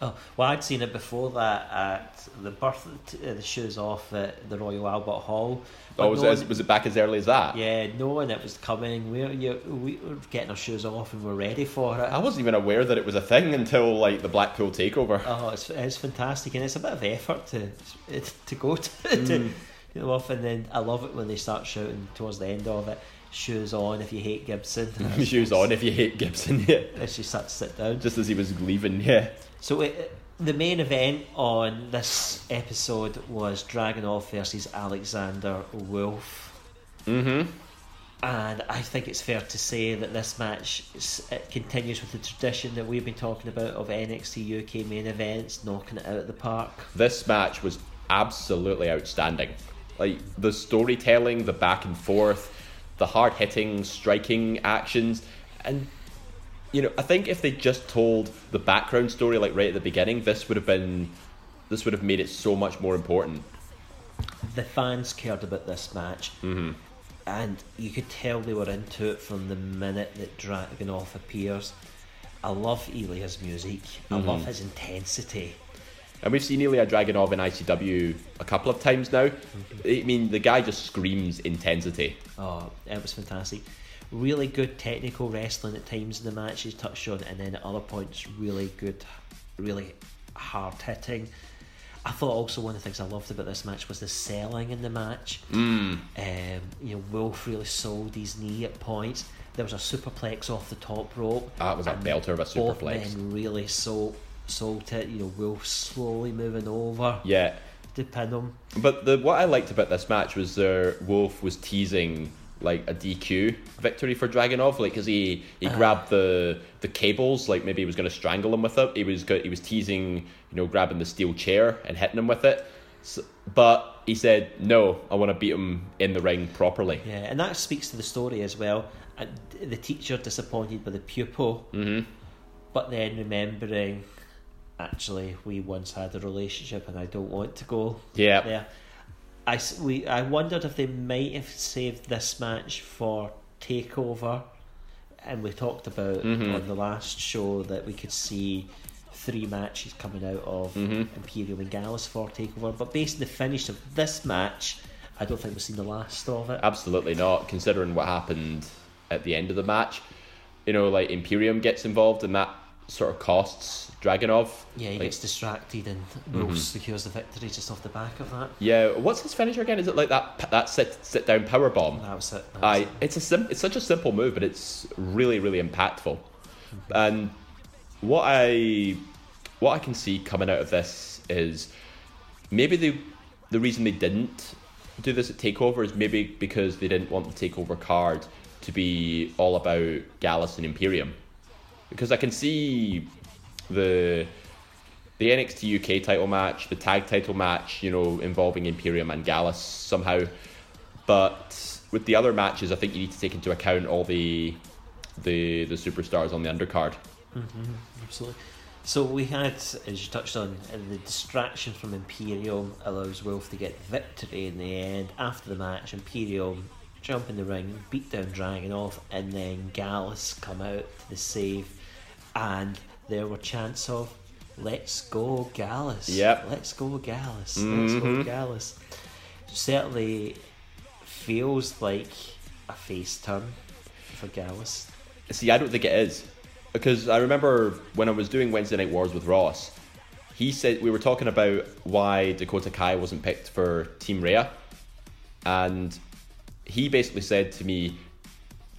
Oh, well, I'd seen it before that at the birth, uh, the shoes off at the Royal Albert Hall. But Oh, was, knowing- it, was it back as early as that? Yeah, knowing it was coming, we you, we were getting our shoes off and we're ready for it. I wasn't even aware that it was a thing until like the Blackpool takeover. Oh, it's, it's fantastic, and it's a bit of effort to to go to, Mm. to know, off, and then I love it when they start shouting towards the end of it. Shoes on if you hate Gibson. Shoes on if you hate Gibson. Yeah, As she starts to sit down. just as he was leaving. Yeah, So it, the main event on this episode was Dragunov versus Alexander Wolfe. mm-hmm. And I think it's fair to say that this match it continues with the tradition that we've been talking about of NXT UK main events, knocking it out of the park. This match was absolutely outstanding. Like the storytelling, the back and forth, the hard hitting, striking actions, and you know, I think if they just told the background story like right at the beginning, this would have been, this would have made it so much more important. The fans cared about this match, Mm-hmm. and you could tell they were into it from the minute that Dragunov appears. I love Ilya's music. I love his intensity. And we've seen Ilya Dragunov in ICW a couple of times now. I mean, the guy just screams intensity. Oh, it was fantastic. Really good technical wrestling at times in the match he's touched on, and then at other points, really good, really hard hitting. I thought also one of the things I loved about this match was the selling in the match. Mm. Um, you know, Wolfe really sold his knee at points. There was a superplex off the top rope. That was a belter of a Both superplex. men really sold, sold it. You know, Wolfe slowly moving over Yeah. to pin him. But the what I liked about this match was uh, Wolfe was teasing like a DQ victory for Dragunov, like because he he grabbed the the cables, like maybe he was going to strangle him with it. He was go- he was teasing, you know, grabbing the steel chair and hitting him with it. So, but he said, "No, I want to beat him in the ring properly." Yeah, and that speaks to the story as well. The teacher disappointed by the pupil, mm-hmm. but then remembering actually, we once had a relationship, and I don't want to go Yeah. there. I, we, I wondered if they might have saved this match for Takeover, and we talked about Mm-hmm. on the last show that we could see three matches coming out of Mm-hmm. Imperium and Gallus for Takeover. But based on the finish of this match, I don't think we've seen the last of it. Absolutely not, considering what happened at the end of the match. You know, like Imperium gets involved and that sort of costs Dragunov. Yeah, he Like- gets distracted and mhm. Will secures the victory just off the back of that. Yeah, what's his finisher again? Is it like that that sit sit down power bomb? That was it. That was I it. it's a sim- it's such a simple move, but it's really really impactful. Mm-hmm. And what I what I can see coming out of this is maybe the the reason they didn't do this at Takeover is maybe because they didn't want the Takeover card to be all about Gallus and Imperium, because I can see the the NXT UK title match, the tag title match, you know, involving Imperium and Gallus somehow. But with the other matches, I think you need to take into account all the the the superstars on the undercard. Absolutely. So we had, as you touched on, uh, the distraction from Imperium allows Wolfe to get victory in the end. After the match, Imperium jump in the ring, beat down Dragunov, and then Gallus come out to the save, and there were chants of "Let's go Gallus." Yep. Let's go Gallus. Let's go mm-hmm. Gallus. Certainly feels like a face turn for Gallus. See, I don't think it is. Because I remember when I was doing Wednesday Night Wars with Ross, he said we were talking about why Dakota Kai wasn't picked for Team Rhea. And he basically said to me,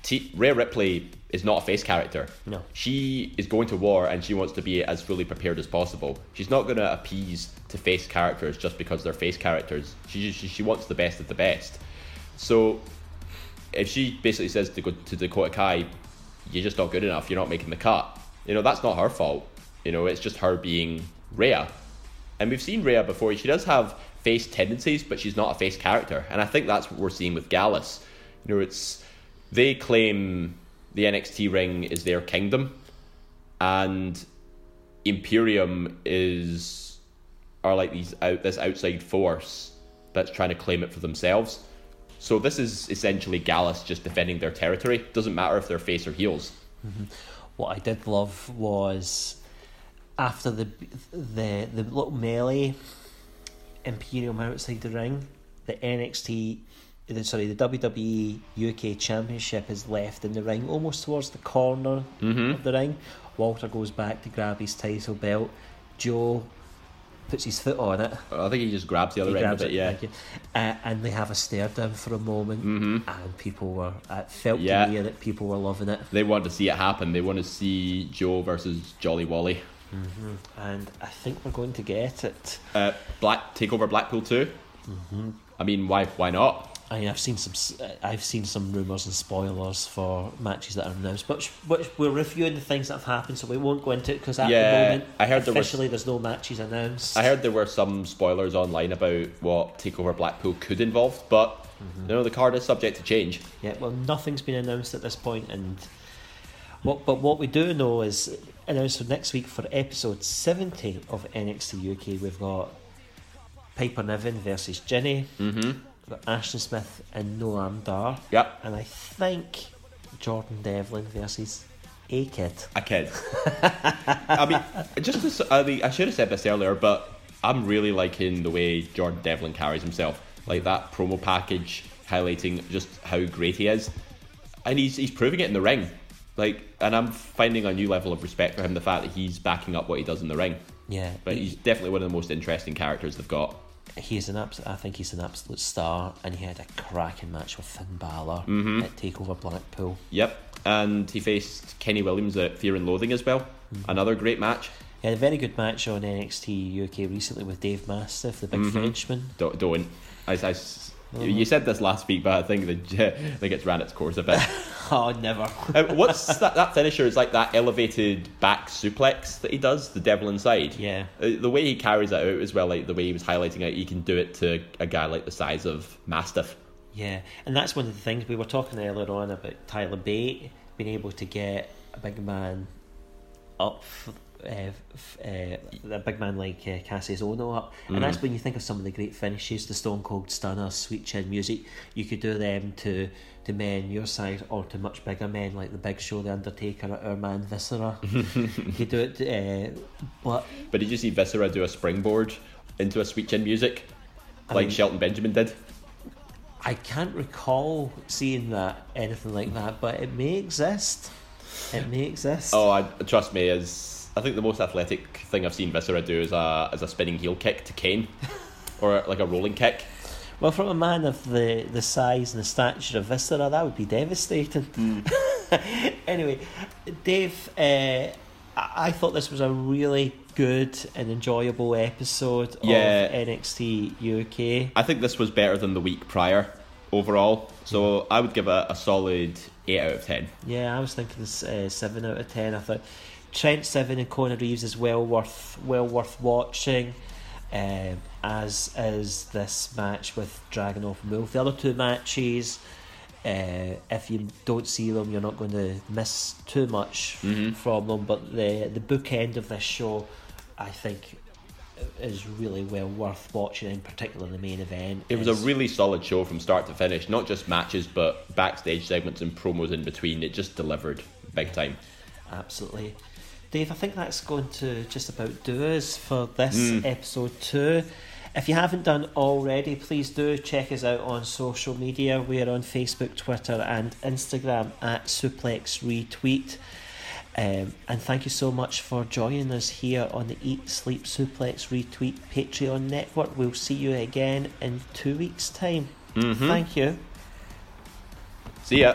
T- Rhea Ripley is not a face character. No. She is going to war and she wants to be as fully prepared as possible. She's not going to appease to face characters just because they're face characters. She, she, she wants the best of the best. So if she basically says to go to Dakota Kai, you're just not good enough, you're not making the cut. You know, that's not her fault. You know, it's just her being Rhea. And we've seen Rhea before. She does have face tendencies, but she's not a face character. And I think that's what we're seeing with Gallus. You know, it's they claim the NXT ring is their kingdom, and Imperium is are like these out this outside force that's trying to claim it for themselves. So this is essentially Gallus just defending their territory. Doesn't matter if they're face or heels. Mm-hmm. what I did love was after the the the little melee Imperium outside the ring, the NXT sorry, the WWE UK Championship is left in the ring, almost towards the corner of the ring. Walter goes back to grab his title belt. Joe puts his foot on it. I think he just grabs the other He end of it. Yeah. thank you. Uh, and they have a stare down for a moment, and people were. It felt Yeah. to me that people were loving it. They want to see it happen. They want to see Joe versus Jolly Wally. and I think we're going to get it. Uh, Black take over Blackpool 2 I mean, why? Why not? I mean, I've seen some, uh, I've seen some rumours and spoilers for matches that are announced, but which we're reviewing the things that have happened, so we won't go into it because at Yeah, the moment, I heard there was- officially there's no matches announced. I heard there were some spoilers online about what Takeover Blackpool could involve, but you know the card is subject to change. Yeah, well, nothing's been announced at this point, and what but what we do know is announced for next week for episode seventy of NXT UK. We've got Piper Niven versus Jinny. Mm-hmm. Got Ashton Smith and Noam Dar. Yep. And I think Jordan Devlin versus A Kid. A kid. I mean, just I, mean, I should have said this earlier, but I'm really liking the way Jordan Devlin carries himself. Like that promo package highlighting just how great he is, and he's he's proving it in the ring. Like, and I'm finding a new level of respect for him. The fact that he's backing up what he does in the ring. Yeah, But he's definitely one of the most interesting characters they've got. He is an absolute. I think he's an absolute star, and he had a cracking match with Finn Balor Mm-hmm. at Takeover Blackpool. Yep. And he faced Kenny Williams at Fear and Loathing as well. Another great match. He had a very good match on NXT UK recently with Dave Mastiff, the big Mm-hmm. Frenchman. Don't. don't. I, I s- You said this last week, but I think that I think it's ran its course a bit. Oh, never. Uh, what's that? That finisher is like that elevated back suplex that he does, the devil inside. Yeah. Uh, the way he carries it out as well, like the way he was highlighting it, he can do it to a guy like the size of Mastiff. Yeah, and that's one of the things we were talking earlier on about Tyler Bate being able to get a big man up uh, f- uh, a big man like uh, Kassius Ohno up, and that's when you think of some of the great finishes, the Stone Cold Stunner, Sweet Chin music. You could do them to to men your size, or to much bigger men like the Big Show, the Undertaker, or our man Viscera. you could do it, uh, but But did you see Viscera do a springboard into a Sweet Chin music, like mean- Shelton Benjamin did? I can't recall seeing that anything like that. But it may exist. It may exist. Oh, I, trust me, is I think the most athletic thing I've seen Viscera do is a is a spinning heel kick to Kane, or like a rolling kick. Well, from a man of the, the size and the stature of Viscera, that would be devastating. anyway, Dave, uh, I thought this was a really good and enjoyable episode Yeah. of NXT UK. I think this was better than the week prior overall, so I would give it a solid eight out of ten. Yeah, I was thinking this, uh, seven out of ten. I thought Trent Seven and Kona Reeves is well worth well worth watching. Um, as is this match with Dragunov and Wolfe. The other two matches, uh, if you don't see them, you're not going to miss too much from them. But the the bookend of this show, I think, is really well worth watching. In particular, the main event. It was a really solid show from start to finish, not just matches, but backstage segments and promos in between. It just delivered big time. Absolutely. Dave, I think that's going to just about do us for this episode two. If you haven't done already, please do check us out on social media. We are on Facebook, Twitter, and Instagram at Suplex Retweet. Um, and thank you so much for joining us here on the Eat, Sleep, Suplex Retweet Patreon network. We'll see you again in two weeks' time. Thank you. See ya.